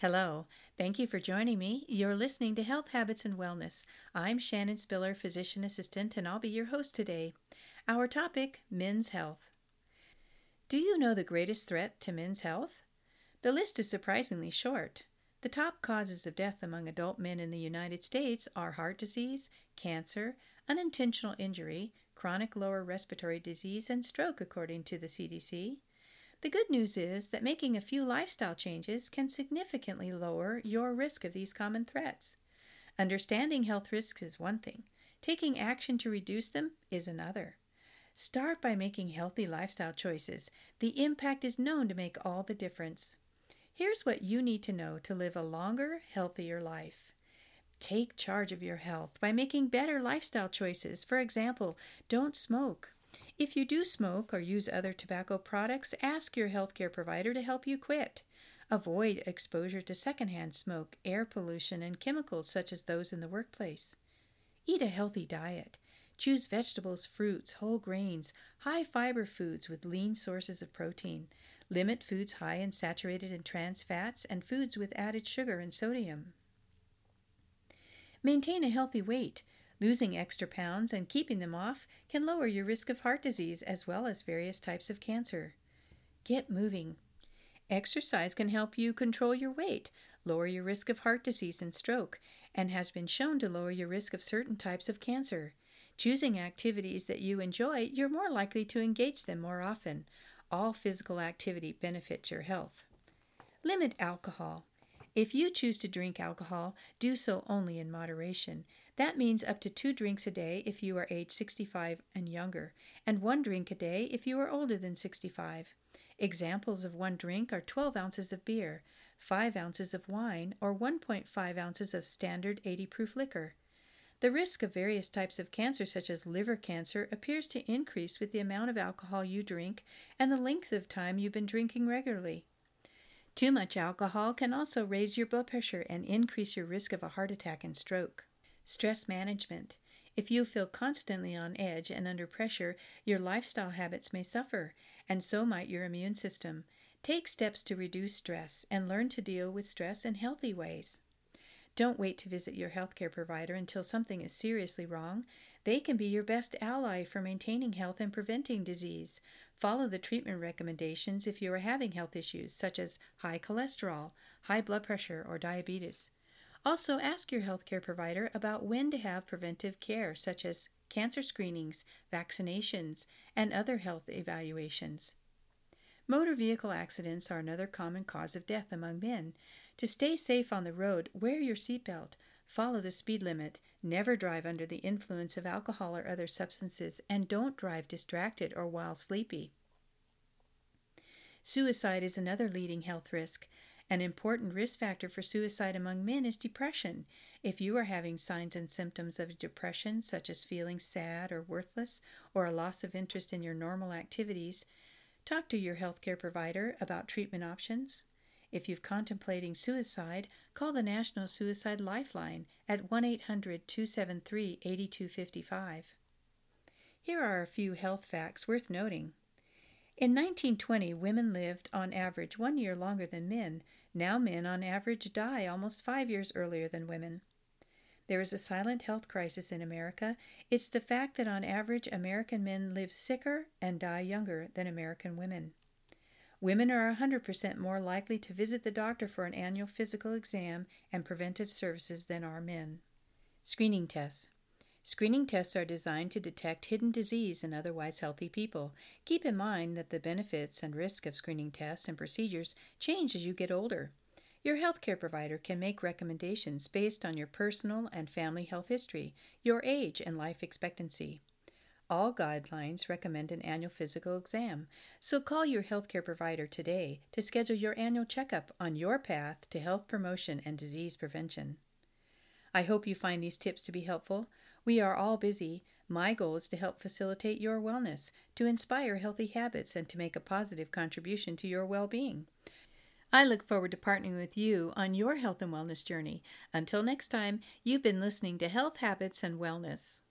Hello. Thank you for joining me. You're listening to Health Habits and Wellness. I'm Shannon Spiller, physician assistant, and I'll be your host today. Our topic men's health. Do you know the greatest threat to men's health? The list is surprisingly short. The top causes of death among adult men in the United States are heart disease, cancer, unintentional injury, chronic lower respiratory disease, and stroke, according to the CDC. The good news is that making a few lifestyle changes can significantly lower your risk of these common threats. Understanding health risks is one thing, taking action to reduce them is another. Start by making healthy lifestyle choices. The impact is known to make all the difference. Here's what you need to know to live a longer, healthier life. Take charge of your health by making better lifestyle choices. For example, don't smoke. If you do smoke or use other tobacco products, ask your healthcare provider to help you quit. Avoid exposure to secondhand smoke, air pollution, and chemicals such as those in the workplace. Eat a healthy diet. Choose vegetables, fruits, whole grains, high fiber foods with lean sources of protein. Limit foods high in saturated and trans fats and foods with added sugar and sodium. Maintain a healthy weight. Losing extra pounds and keeping them off can lower your risk of heart disease as well as various types of cancer. Get moving. Exercise can help you control your weight, lower your risk of heart disease and stroke, and has been shown to lower your risk of certain types of cancer. Choosing activities that you enjoy, you're more likely to engage them more often. All physical activity benefits your health. Limit alcohol. If you choose to drink alcohol, do so only in moderation. That means up to two drinks a day if you are age 65 and younger, and one drink a day if you are older than 65. Examples of one drink are 12 ounces of beer, 5 ounces of wine, or 1.5 ounces of standard 80 proof liquor. The risk of various types of cancer, such as liver cancer, appears to increase with the amount of alcohol you drink and the length of time you've been drinking regularly. Too much alcohol can also raise your blood pressure and increase your risk of a heart attack and stroke. Stress management. If you feel constantly on edge and under pressure, your lifestyle habits may suffer, and so might your immune system. Take steps to reduce stress and learn to deal with stress in healthy ways. Don't wait to visit your healthcare provider until something is seriously wrong. They can be your best ally for maintaining health and preventing disease. Follow the treatment recommendations if you are having health issues such as high cholesterol, high blood pressure, or diabetes. Also, ask your healthcare provider about when to have preventive care, such as cancer screenings, vaccinations, and other health evaluations. Motor vehicle accidents are another common cause of death among men. To stay safe on the road, wear your seatbelt, follow the speed limit, never drive under the influence of alcohol or other substances, and don't drive distracted or while sleepy. Suicide is another leading health risk. An important risk factor for suicide among men is depression. If you are having signs and symptoms of depression, such as feeling sad or worthless, or a loss of interest in your normal activities, talk to your healthcare provider about treatment options. If you're contemplating suicide, call the National Suicide Lifeline at 1 800 273 8255. Here are a few health facts worth noting. In 1920, women lived on average one year longer than men. Now, men on average die almost five years earlier than women. There is a silent health crisis in America. It's the fact that on average, American men live sicker and die younger than American women. Women are 100% more likely to visit the doctor for an annual physical exam and preventive services than are men. Screening tests. Screening tests are designed to detect hidden disease in otherwise healthy people. Keep in mind that the benefits and risk of screening tests and procedures change as you get older. Your healthcare provider can make recommendations based on your personal and family health history, your age, and life expectancy. All guidelines recommend an annual physical exam, so call your healthcare provider today to schedule your annual checkup on your path to health promotion and disease prevention. I hope you find these tips to be helpful. We are all busy. My goal is to help facilitate your wellness, to inspire healthy habits, and to make a positive contribution to your well being. I look forward to partnering with you on your health and wellness journey. Until next time, you've been listening to Health Habits and Wellness.